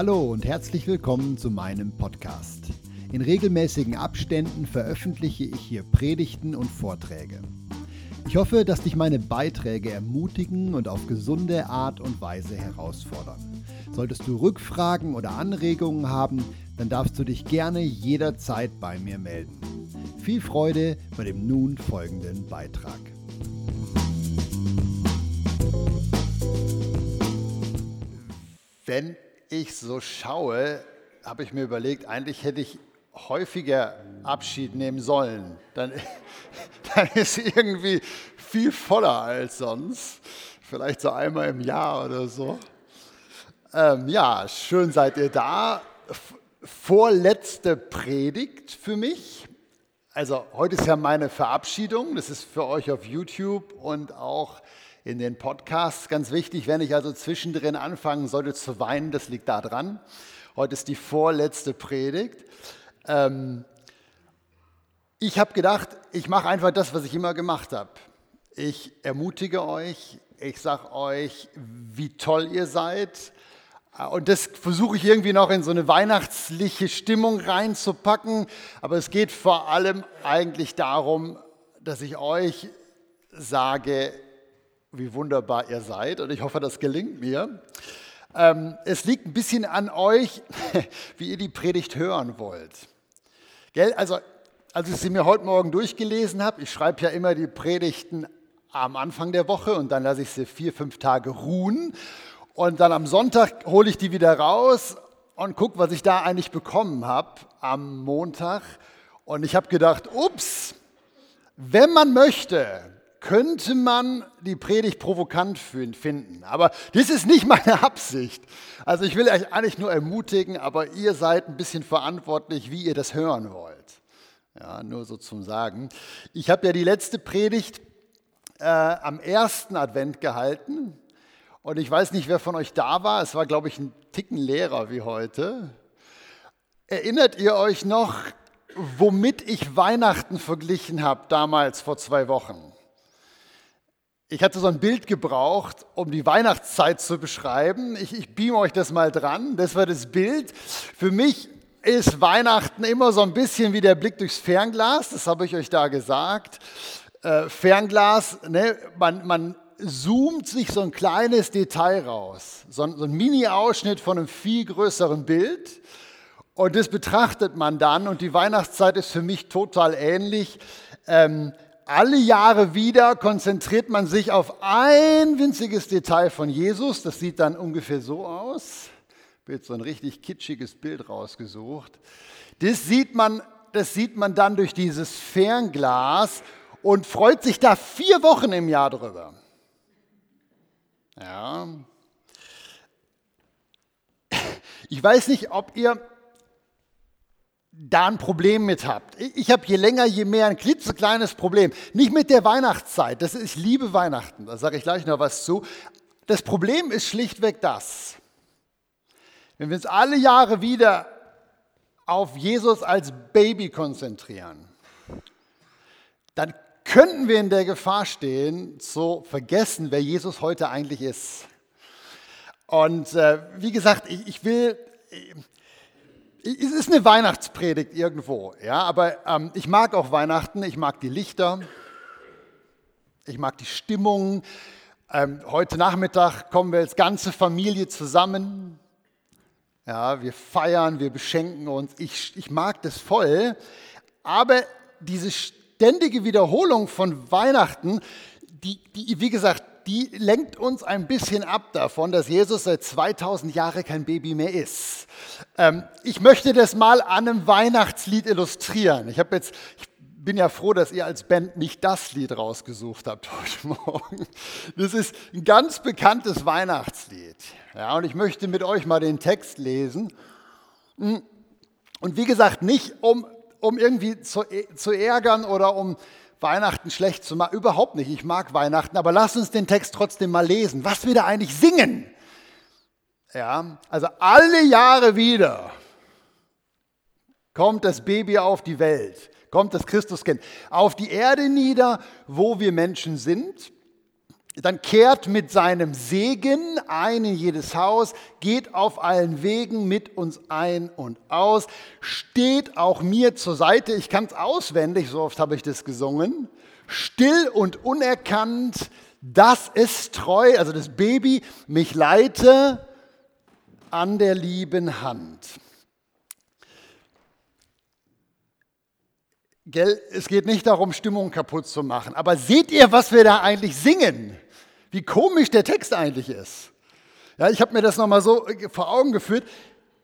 Hallo und herzlich willkommen zu meinem Podcast. In regelmäßigen Abständen veröffentliche ich hier Predigten und Vorträge. Ich hoffe, dass dich meine Beiträge ermutigen und auf gesunde Art und Weise herausfordern. Solltest du Rückfragen oder Anregungen haben, dann darfst du dich gerne jederzeit bei mir melden. Viel Freude bei dem nun folgenden Beitrag. Wenn ich so schaue, habe ich mir überlegt, eigentlich hätte ich häufiger Abschied nehmen sollen. Dann, dann ist irgendwie viel voller als sonst. Vielleicht so einmal im Jahr oder so. Ähm, ja, schön seid ihr da. Vorletzte Predigt für mich. Also heute ist ja meine Verabschiedung. Das ist für euch auf YouTube und auch in den Podcasts ganz wichtig. Wenn ich also zwischendrin anfangen sollte zu weinen, das liegt da dran. Heute ist die vorletzte Predigt. Ähm, ich habe gedacht, ich mache einfach das, was ich immer gemacht habe. Ich ermutige euch, ich sage euch, wie toll ihr seid. Und das versuche ich irgendwie noch in so eine weihnachtliche Stimmung reinzupacken. Aber es geht vor allem eigentlich darum, dass ich euch sage, wie wunderbar ihr seid. Und ich hoffe, das gelingt mir. Ähm, es liegt ein bisschen an euch, wie ihr die Predigt hören wollt. Gell? Also, als ich sie mir heute Morgen durchgelesen habe, ich schreibe ja immer die Predigten am Anfang der Woche und dann lasse ich sie vier, fünf Tage ruhen. Und dann am Sonntag hole ich die wieder raus und gucke, was ich da eigentlich bekommen habe am Montag. Und ich habe gedacht, ups, wenn man möchte, könnte man die Predigt provokant finden. Aber das ist nicht meine Absicht. Also ich will euch eigentlich nur ermutigen, aber ihr seid ein bisschen verantwortlich, wie ihr das hören wollt. Ja, nur so zum Sagen. Ich habe ja die letzte Predigt äh, am ersten Advent gehalten. Und ich weiß nicht, wer von euch da war. Es war, glaube ich, ein Ticken leerer wie heute. Erinnert ihr euch noch, womit ich Weihnachten verglichen habe damals vor zwei Wochen? Ich hatte so ein Bild gebraucht, um die Weihnachtszeit zu beschreiben. Ich, ich beam euch das mal dran. Das war das Bild. Für mich ist Weihnachten immer so ein bisschen wie der Blick durchs Fernglas. Das habe ich euch da gesagt. Äh, Fernglas, ne, man, man zoomt sich so ein kleines Detail raus. So ein, so ein Mini-Ausschnitt von einem viel größeren Bild. Und das betrachtet man dann. Und die Weihnachtszeit ist für mich total ähnlich. Ähm, alle Jahre wieder konzentriert man sich auf ein winziges Detail von Jesus. Das sieht dann ungefähr so aus. Habe so ein richtig kitschiges Bild rausgesucht. Das sieht man, das sieht man dann durch dieses Fernglas und freut sich da vier Wochen im Jahr drüber. Ja. Ich weiß nicht, ob ihr da ein Problem mit habt. Ich habe je länger, je mehr ein klitzekleines Problem. Nicht mit der Weihnachtszeit. Das ist, ich liebe Weihnachten, da sage ich gleich noch was zu. Das Problem ist schlichtweg das. Wenn wir uns alle Jahre wieder auf Jesus als Baby konzentrieren, dann könnten wir in der Gefahr stehen, zu vergessen, wer Jesus heute eigentlich ist. Und äh, wie gesagt, ich, ich will, es ist eine Weihnachtspredigt irgendwo, ja, aber ähm, ich mag auch Weihnachten, ich mag die Lichter, ich mag die Stimmung. Ähm, heute Nachmittag kommen wir als ganze Familie zusammen. Ja, wir feiern, wir beschenken uns. Ich, ich mag das voll, aber diese ständige Wiederholung von Weihnachten, die, die, wie gesagt, die lenkt uns ein bisschen ab davon, dass Jesus seit 2000 Jahren kein Baby mehr ist. Ähm, ich möchte das mal an einem Weihnachtslied illustrieren. Ich habe jetzt, ich bin ja froh, dass ihr als Band nicht das Lied rausgesucht habt heute Morgen. Das ist ein ganz bekanntes Weihnachtslied. Ja, und ich möchte mit euch mal den Text lesen. Und wie gesagt, nicht um, um irgendwie zu, zu ärgern oder um Weihnachten schlecht zu machen. Überhaupt nicht. Ich mag Weihnachten, aber lass uns den Text trotzdem mal lesen. Was wir da eigentlich singen. Ja, also alle Jahre wieder kommt das Baby auf die Welt, kommt das Christuskind auf die Erde nieder, wo wir Menschen sind. Dann kehrt mit seinem Segen ein in jedes Haus, geht auf allen Wegen mit uns ein und aus, steht auch mir zur Seite. Ich kann es auswendig, so oft habe ich das gesungen. Still und unerkannt, dass es treu, also das Baby, mich leite an der lieben Hand. Gell, es geht nicht darum, Stimmung kaputt zu machen. Aber seht ihr, was wir da eigentlich singen? Wie komisch der Text eigentlich ist. Ja, ich habe mir das nochmal so äh, vor Augen geführt.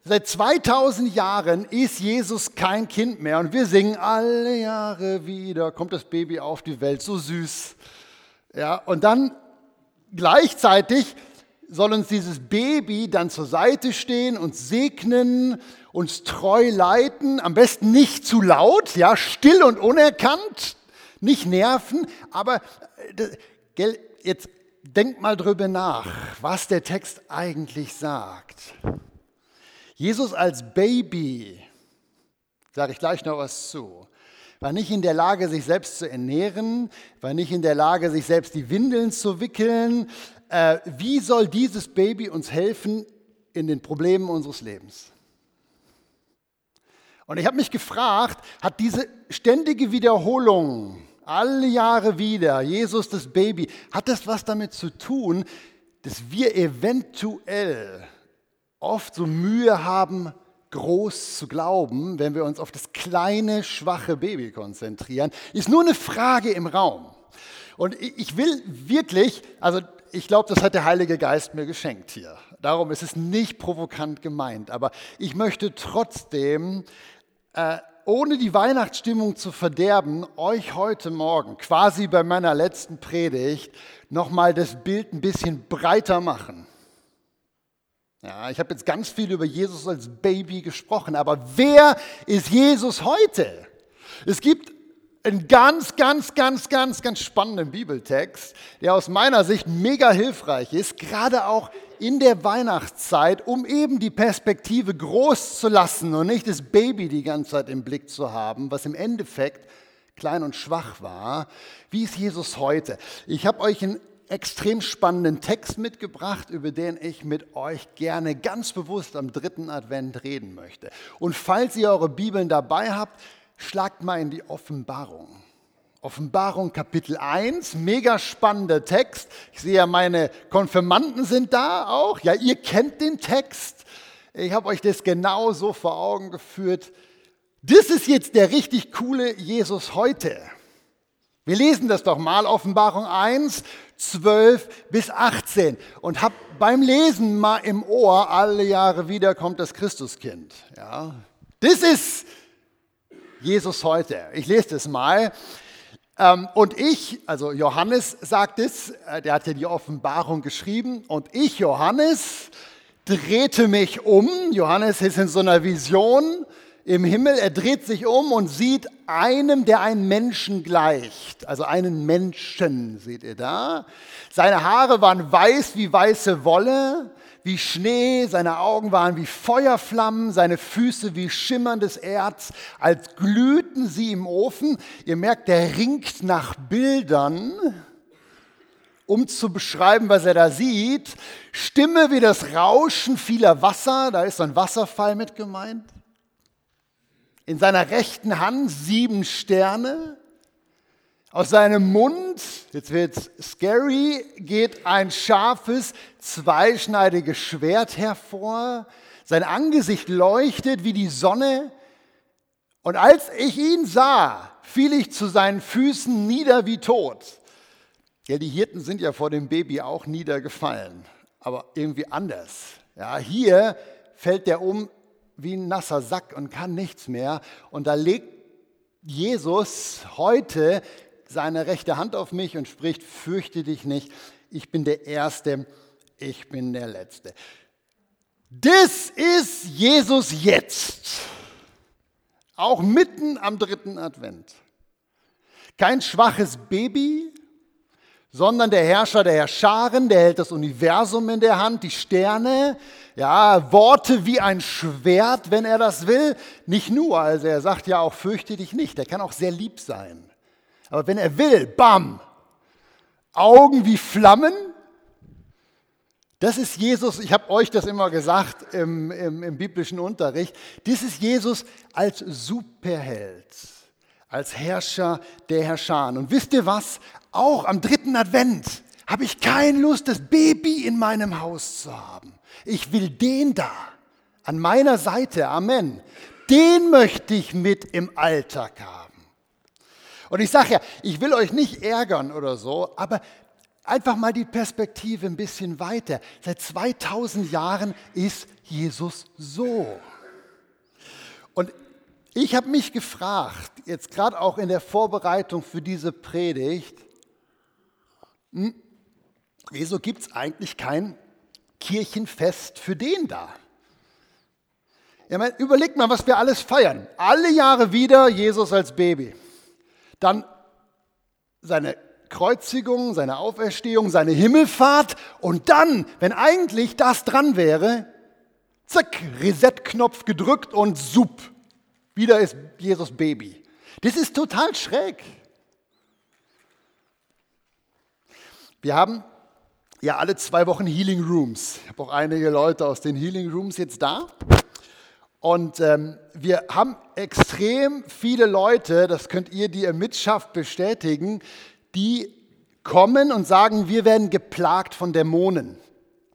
Seit 2000 Jahren ist Jesus kein Kind mehr und wir singen alle Jahre wieder, kommt das Baby auf die Welt, so süß. Ja, und dann gleichzeitig soll uns dieses Baby dann zur Seite stehen, und segnen, uns treu leiten, am besten nicht zu laut, ja, still und unerkannt, nicht nerven, aber äh, jetzt denkt mal drüber nach, was der Text eigentlich sagt. Jesus als Baby, sage ich gleich noch was zu, war nicht in der Lage, sich selbst zu ernähren, war nicht in der Lage, sich selbst die Windeln zu wickeln, äh, wie soll dieses Baby uns helfen in den Problemen unseres Lebens? Und ich habe mich gefragt, hat diese ständige Wiederholung, alle Jahre wieder, Jesus das Baby, hat das was damit zu tun, dass wir eventuell oft so Mühe haben, groß zu glauben, wenn wir uns auf das kleine, schwache Baby konzentrieren, ist nur eine Frage im Raum. Und ich will wirklich, also ich glaube, das hat der Heilige Geist mir geschenkt hier. Darum ist es nicht provokant gemeint. Aber ich möchte trotzdem, äh, ohne die Weihnachtsstimmung zu verderben, euch heute Morgen, quasi bei meiner letzten Predigt, nochmal das Bild ein bisschen breiter machen. Ja, ich habe jetzt ganz viel über Jesus als Baby gesprochen, aber wer ist Jesus heute? Es gibt einen ganz, ganz, ganz, ganz, ganz spannenden Bibeltext, der aus meiner Sicht mega hilfreich ist, gerade auch in der Weihnachtszeit, um eben die Perspektive groß zu lassen und nicht das Baby die ganze Zeit im Blick zu haben, was im Endeffekt klein und schwach war. Wie ist Jesus heute? Ich habe euch einen extrem spannenden Text mitgebracht, über den ich mit euch gerne ganz bewusst am dritten Advent reden möchte. Und falls ihr eure Bibeln dabei habt, schlagt mal in die Offenbarung. Offenbarung Kapitel 1, mega spannender Text. Ich sehe ja, meine Konfirmanden sind da auch. Ja, ihr kennt den Text. Ich habe euch das genau so vor Augen geführt. Das ist jetzt der richtig coole Jesus heute. Wir lesen das doch mal, Offenbarung 1, 12 bis 18. Und hab beim Lesen mal im Ohr, alle Jahre wieder kommt das Christuskind. Ja, das ist Jesus heute. Ich lese das mal. Ähm, und ich, also Johannes sagt es, äh, der hat ja die Offenbarung geschrieben, und ich, Johannes, drehte mich um. Johannes ist in so einer Vision im Himmel, er dreht sich um und sieht einem, der einem Menschen gleicht. Also einen Menschen, seht ihr da. Seine Haare waren weiß wie weiße Wolle wie Schnee, seine Augen waren wie Feuerflammen, seine Füße wie schimmerndes Erz, als glühten sie im Ofen. Ihr merkt, der ringt nach Bildern, um zu beschreiben, was er da sieht. Stimme wie das Rauschen vieler Wasser, da ist ein Wasserfall mit gemeint. In seiner rechten Hand sieben Sterne. Aus seinem Mund, jetzt wird scary, geht ein scharfes, zweischneidiges Schwert hervor. Sein Angesicht leuchtet wie die Sonne. Und als ich ihn sah, fiel ich zu seinen Füßen nieder wie tot. Ja, die Hirten sind ja vor dem Baby auch niedergefallen, aber irgendwie anders. Ja, hier fällt der um wie ein nasser Sack und kann nichts mehr. Und da legt Jesus heute seine rechte Hand auf mich und spricht, fürchte dich nicht, ich bin der Erste, ich bin der Letzte. Das ist Jesus jetzt, auch mitten am dritten Advent. Kein schwaches Baby, sondern der Herrscher der Herrscharen, der hält das Universum in der Hand, die Sterne, ja, Worte wie ein Schwert, wenn er das will. Nicht nur, also er sagt ja auch, fürchte dich nicht, er kann auch sehr lieb sein. Aber wenn er will, bam, Augen wie Flammen. Das ist Jesus, ich habe euch das immer gesagt im, im, im biblischen Unterricht, das ist Jesus als Superheld, als Herrscher der Herrscher. Und wisst ihr was? Auch am dritten Advent habe ich keine Lust, das Baby in meinem Haus zu haben. Ich will den da an meiner Seite, Amen. Den möchte ich mit im Alltag haben. Und ich sage ja, ich will euch nicht ärgern oder so, aber einfach mal die Perspektive ein bisschen weiter. Seit 2000 Jahren ist Jesus so. Und ich habe mich gefragt, jetzt gerade auch in der Vorbereitung für diese Predigt, hm, wieso gibt es eigentlich kein Kirchenfest für den da? Ja, meine, überlegt mal, was wir alles feiern. Alle Jahre wieder Jesus als Baby. Dann seine Kreuzigung, seine Auferstehung, seine Himmelfahrt und dann, wenn eigentlich das dran wäre, zack, Reset-Knopf gedrückt und sup, wieder ist Jesus Baby. Das ist total schräg. Wir haben ja alle zwei Wochen Healing Rooms. Ich habe auch einige Leute aus den Healing Rooms jetzt da. Und ähm, wir haben extrem viele Leute, das könnt ihr, die ihr mitschafft, bestätigen, die kommen und sagen, wir werden geplagt von Dämonen.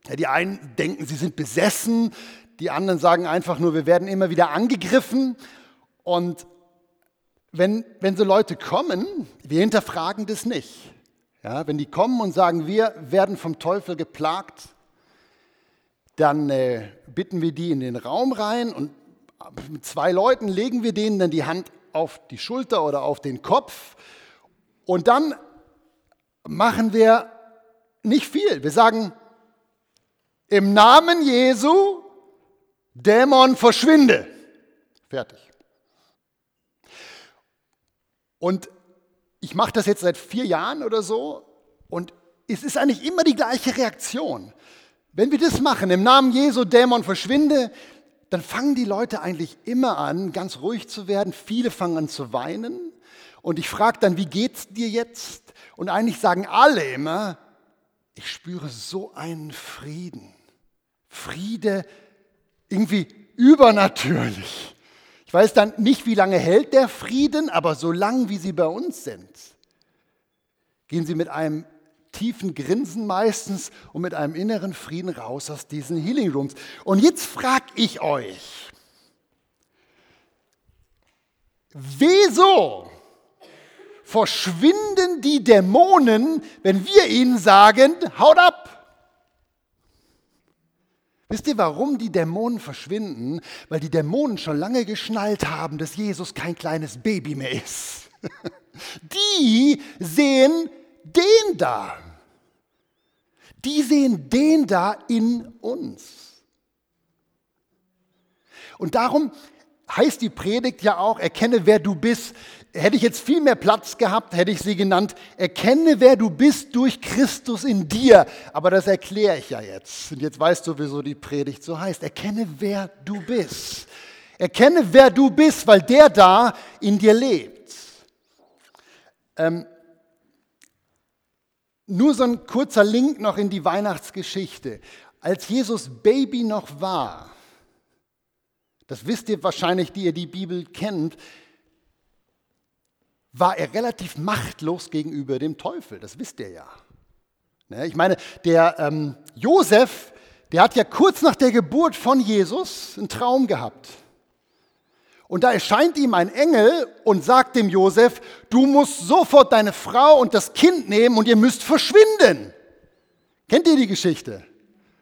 Ja, die einen denken, sie sind besessen, die anderen sagen einfach nur, wir werden immer wieder angegriffen. Und wenn, wenn so Leute kommen, wir hinterfragen das nicht. Ja, wenn die kommen und sagen, wir werden vom Teufel geplagt, dann äh, bitten wir die in den Raum rein und mit zwei Leuten legen wir denen dann die Hand auf die Schulter oder auf den Kopf und dann machen wir nicht viel. Wir sagen, im Namen Jesu, Dämon, verschwinde. Fertig. Und ich mache das jetzt seit vier Jahren oder so und es ist eigentlich immer die gleiche Reaktion. Wenn wir das machen, im Namen Jesu, Dämon, verschwinde, dann fangen die Leute eigentlich immer an, ganz ruhig zu werden. Viele fangen an zu weinen. Und ich frage dann, wie geht's dir jetzt? Und eigentlich sagen alle immer, ich spüre so einen Frieden. Friede irgendwie übernatürlich. Ich weiß dann nicht, wie lange hält der Frieden, aber so lang, wie sie bei uns sind, gehen sie mit einem tiefen Grinsen meistens und mit einem inneren Frieden raus aus diesen Healing Rooms. Und jetzt frage ich euch, wieso verschwinden die Dämonen, wenn wir ihnen sagen, haut ab? Wisst ihr, warum die Dämonen verschwinden? Weil die Dämonen schon lange geschnallt haben, dass Jesus kein kleines Baby mehr ist. Die sehen den da. Die sehen den da in uns. Und darum heißt die Predigt ja auch, erkenne, wer du bist. Hätte ich jetzt viel mehr Platz gehabt, hätte ich sie genannt, erkenne, wer du bist durch Christus in dir. Aber das erkläre ich ja jetzt. Und jetzt weißt du, wieso die Predigt so heißt. Erkenne, wer du bist. Erkenne, wer du bist, weil der da in dir lebt. Ähm, nur so ein kurzer Link noch in die Weihnachtsgeschichte. Als Jesus Baby noch war, das wisst ihr wahrscheinlich, die ihr die Bibel kennt, war er relativ machtlos gegenüber dem Teufel. Das wisst ihr ja. Ne, ich meine, der ähm, Josef, der hat ja kurz nach der Geburt von Jesus einen Traum gehabt. Und da erscheint ihm ein Engel und sagt dem Josef, du musst sofort deine Frau und das Kind nehmen und ihr müsst verschwinden. Kennt ihr die Geschichte?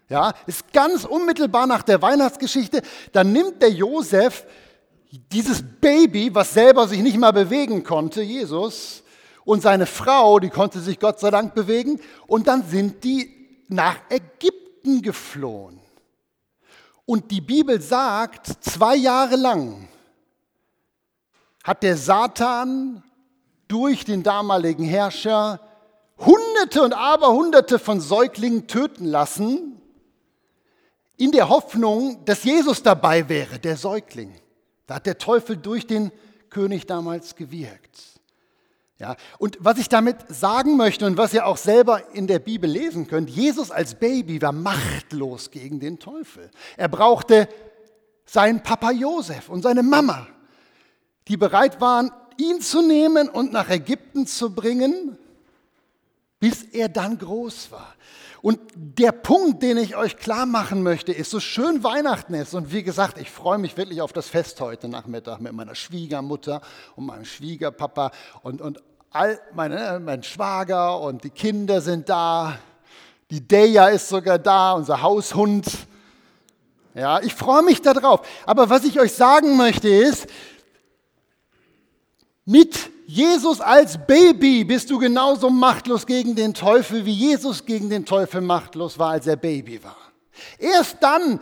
Ja, ist ganz unmittelbar nach der Weihnachtsgeschichte. Dann nimmt der Josef dieses Baby, was selber sich nicht mal bewegen konnte, Jesus, und seine Frau, die konnte sich Gott sei Dank bewegen, und dann sind die nach Ägypten geflohen. Und die Bibel sagt, zwei Jahre lang hat der Satan durch den damaligen Herrscher Hunderte und Aberhunderte von Säuglingen töten lassen, in der Hoffnung, dass Jesus dabei wäre, der Säugling. Da hat der Teufel durch den König damals gewirkt. Ja, und was ich damit sagen möchte und was ihr auch selber in der Bibel lesen könnt, Jesus als Baby war machtlos gegen den Teufel. Er brauchte seinen Papa Josef und seine Mama, die bereit waren, ihn zu nehmen und nach Ägypten zu bringen, bis er dann groß war. Und der Punkt, den ich euch klar machen möchte, ist, so schön Weihnachten ist. Und wie gesagt, ich freue mich wirklich auf das Fest heute Nachmittag mit meiner Schwiegermutter und meinem Schwiegerpapa und, und all meine, mein Schwager und die Kinder sind da. Die Deja ist sogar da, unser Haushund. Ja, ich freue mich darauf. Aber was ich euch sagen möchte ist, mit Jesus als Baby bist du genauso machtlos gegen den Teufel, wie Jesus gegen den Teufel machtlos war, als er Baby war. Erst dann,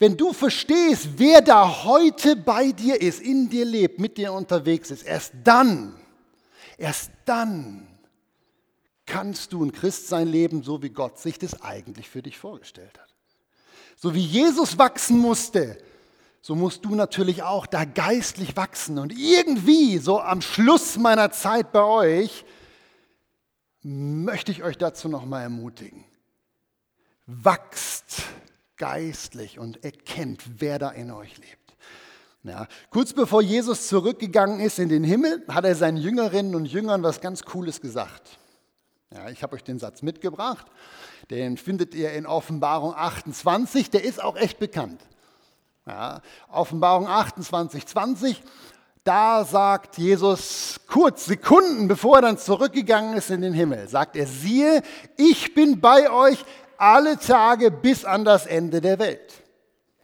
wenn du verstehst, wer da heute bei dir ist, in dir lebt, mit dir unterwegs ist, erst dann, erst dann kannst du ein Christsein leben, so wie Gott sich das eigentlich für dich vorgestellt hat. So wie Jesus wachsen musste, so musst du natürlich auch da geistlich wachsen. Und irgendwie, so am Schluss meiner Zeit bei euch, möchte ich euch dazu nochmal ermutigen. Wachst geistlich und erkennt, wer da in euch lebt. Ja, kurz bevor Jesus zurückgegangen ist in den Himmel, hat er seinen Jüngerinnen und Jüngern was ganz Cooles gesagt. Ja, ich habe euch den Satz mitgebracht. Den findet ihr in Offenbarung 28. Der ist auch echt bekannt. Ja, Offenbarung 28, 20, da sagt Jesus kurz, Sekunden bevor er dann zurückgegangen ist in den Himmel, sagt er, siehe, ich bin bei euch alle Tage bis an das Ende der Welt.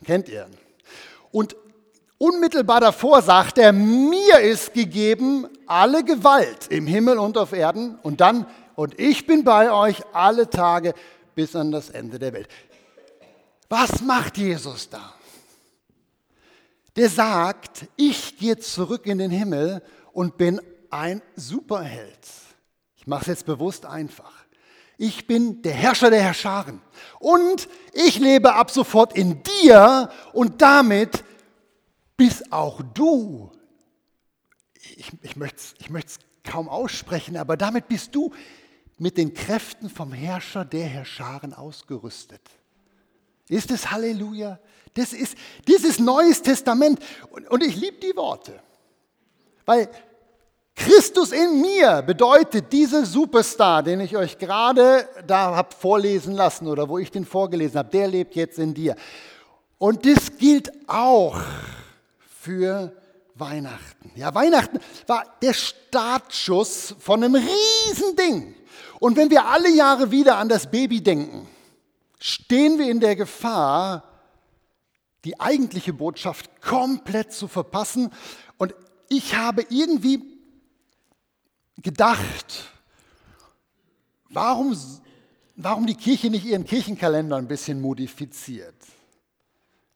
Kennt ihr? Und unmittelbar davor sagt er, mir ist gegeben alle Gewalt im Himmel und auf Erden und dann, und ich bin bei euch alle Tage bis an das Ende der Welt. Was macht Jesus da? Der sagt, ich gehe zurück in den Himmel und bin ein Superheld. Ich mache es jetzt bewusst einfach. Ich bin der Herrscher der Herrscharen. Und ich lebe ab sofort in dir und damit bist auch du, ich, ich möchte es ich kaum aussprechen, aber damit bist du mit den Kräften vom Herrscher der Herrscharen ausgerüstet. Ist es Halleluja? Das ist dieses Neues Testament. Und ich liebe die Worte. Weil Christus in mir bedeutet dieser Superstar, den ich euch gerade da habe vorlesen lassen oder wo ich den vorgelesen habe, der lebt jetzt in dir. Und das gilt auch für Weihnachten. Ja, Weihnachten war der Startschuss von einem Riesending. Und wenn wir alle Jahre wieder an das Baby denken, stehen wir in der Gefahr, die eigentliche Botschaft komplett zu verpassen. Und ich habe irgendwie gedacht, warum, warum die Kirche nicht ihren Kirchenkalender ein bisschen modifiziert?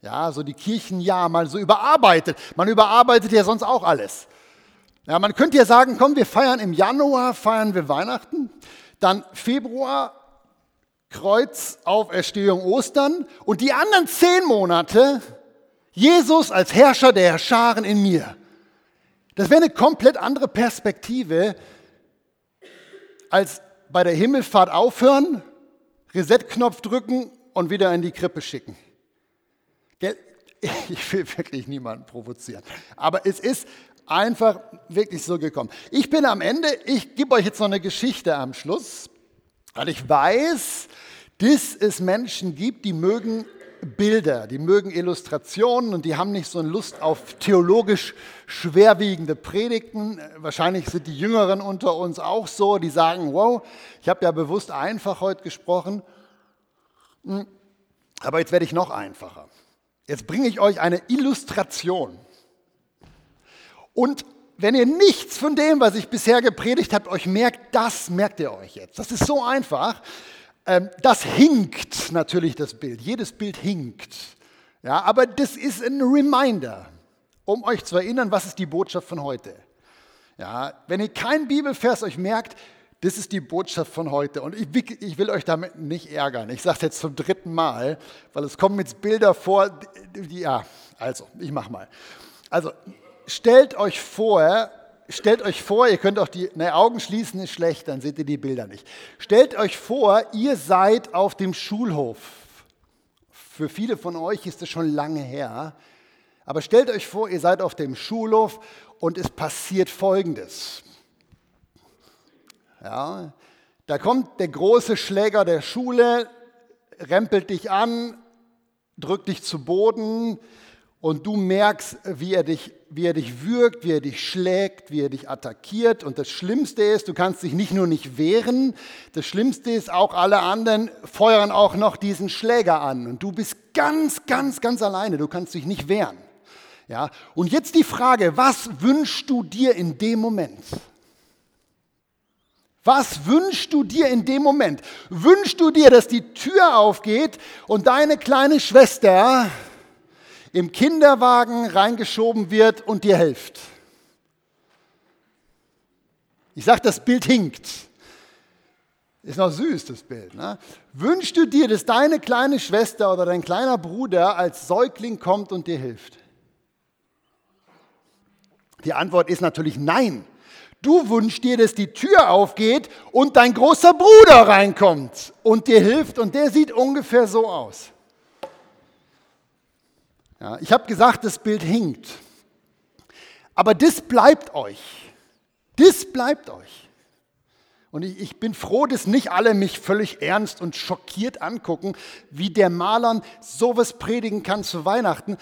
Ja, so die Kirchenjahr mal so überarbeitet. Man überarbeitet ja sonst auch alles. Ja, man könnte ja sagen, komm, wir feiern im Januar, feiern wir Weihnachten, dann Februar Kreuz, Auferstehung, Ostern und die anderen zehn Monate Jesus als Herrscher der Herrscharen in mir. Das wäre eine komplett andere Perspektive als bei der Himmelfahrt aufhören, Reset-Knopf drücken und wieder in die Krippe schicken. Ich will wirklich niemanden provozieren. Aber es ist einfach wirklich so gekommen. Ich bin am Ende, ich gebe euch jetzt noch eine Geschichte am Schluss. Weil ich weiß, dass es Menschen gibt, die mögen Bilder, die mögen Illustrationen und die haben nicht so eine Lust auf theologisch schwerwiegende Predigten. Wahrscheinlich sind die Jüngeren unter uns auch so, die sagen, wow, ich habe ja bewusst einfach heute gesprochen, hm, aber jetzt werde ich noch einfacher. Jetzt bringe ich euch eine Illustration. Und wenn ihr nichts von dem, was ich bisher gepredigt habe, euch merkt, das merkt ihr euch jetzt. Das ist so einfach. Ähm, das hinkt natürlich, das Bild. Jedes Bild hinkt. Ja, aber das ist ein Reminder, um euch zu erinnern, was ist die Botschaft von heute. Ja, wenn ihr kein Bibelvers euch merkt, das ist die Botschaft von heute. Und ich, ich will euch damit nicht ärgern. Ich sage es jetzt zum dritten Mal, weil es kommen jetzt Bilder vor. Ja, also, ich mache mal. Also, stellt euch vor, stellt euch vor, ihr könnt auch die ne, Augen schließen, ist schlecht, dann seht ihr die Bilder nicht. Stellt euch vor, ihr seid auf dem Schulhof. Für viele von euch ist es schon lange her. Aber stellt euch vor, ihr seid auf dem Schulhof und es passiert Folgendes. Ja, da kommt der große Schläger der Schule, rempelt dich an, drückt dich zu Boden und du merkst, wie er, dich, wie er dich würgt, wie er dich schlägt, wie er dich attackiert. Und das Schlimmste ist, du kannst dich nicht nur nicht wehren, das Schlimmste ist, auch alle anderen feuern auch noch diesen Schläger an. Und du bist ganz, ganz, ganz alleine, du kannst dich nicht wehren. Ja? Und jetzt die Frage, was wünschst du dir in dem Moment? Was wünschst du dir in dem Moment? Wünschst du dir, dass die Tür aufgeht und deine kleine Schwester im Kinderwagen reingeschoben wird und dir hilft? Ich sage, das Bild hinkt. Ist noch süß, das Bild. Ne? Wünschst du dir, dass deine kleine Schwester oder dein kleiner Bruder als Säugling kommt und dir hilft? Die Antwort ist natürlich nein. Du wünschst dir, dass die Tür aufgeht und dein großer Bruder reinkommt und dir hilft und der sieht ungefähr so aus. Ja, ich habe gesagt, das Bild hinkt. Aber das bleibt euch. Das bleibt euch. Und ich, ich, bin froh, dass nicht alle mich völlig ernst und schockiert angucken, wie der Malern sowas predigen kann zu Weihnachten.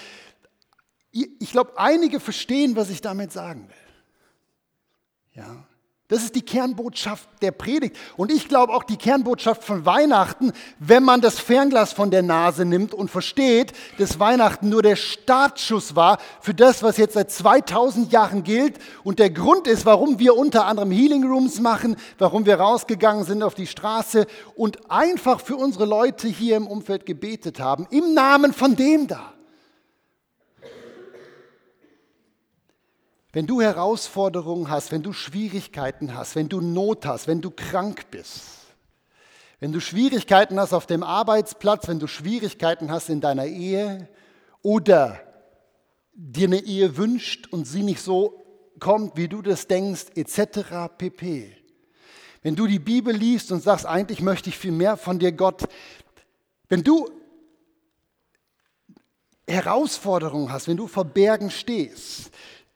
Ich glaube, einige verstehen, was ich damit sagen will. Ja. Das ist die Kernbotschaft der Predigt. Und ich glaube auch die Kernbotschaft von Weihnachten, wenn man das Fernglas von der Nase nimmt und versteht, dass Weihnachten nur der Startschuss war für das, was jetzt seit 2000 Jahren gilt und der Grund ist, warum wir unter anderem Healing Rooms machen, warum wir rausgegangen sind auf die Straße und einfach für unsere Leute hier im Umfeld gebetet haben, im Namen von dem da. Wenn du Herausforderungen hast, wenn du Schwierigkeiten hast, wenn du Not hast, wenn du krank bist, wenn du Schwierigkeiten hast auf dem Arbeitsplatz, wenn du Schwierigkeiten hast in deiner Ehe oder dir eine Ehe wünscht und sie nicht so kommt, wie du das denkst, etc. pp. Wenn du die Bibel liest und sagst, eigentlich möchte ich viel mehr von dir, Gott, wenn du Herausforderungen hast, wenn du vor Bergen stehst,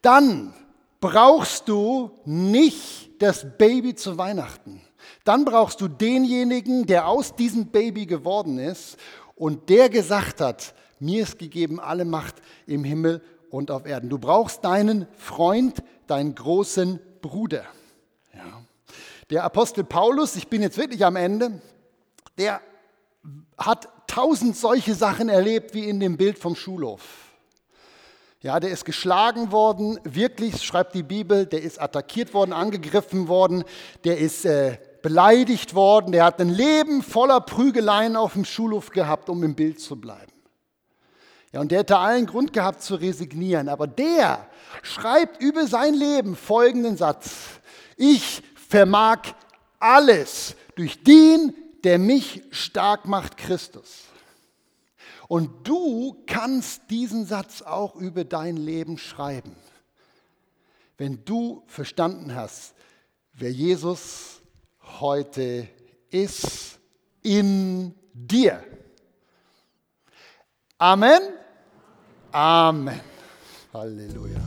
dann brauchst du nicht das Baby zu Weihnachten. Dann brauchst du denjenigen, der aus diesem Baby geworden ist und der gesagt hat, mir ist gegeben alle Macht im Himmel und auf Erden. Du brauchst deinen Freund, deinen großen Bruder. Ja. Der Apostel Paulus, ich bin jetzt wirklich am Ende, der hat tausend solche Sachen erlebt wie in dem Bild vom Schulhof. Ja, der ist geschlagen worden, wirklich, schreibt die Bibel, der ist attackiert worden, angegriffen worden, der ist äh, beleidigt worden, der hat ein Leben voller Prügeleien auf dem Schulhof gehabt, um im Bild zu bleiben. Ja, und der hätte allen Grund gehabt zu resignieren, aber der schreibt über sein Leben folgenden Satz. Ich vermag alles durch den, der mich stark macht, Christus. Und du kannst diesen Satz auch über dein Leben schreiben, wenn du verstanden hast, wer Jesus heute ist in dir. Amen. Amen. Halleluja.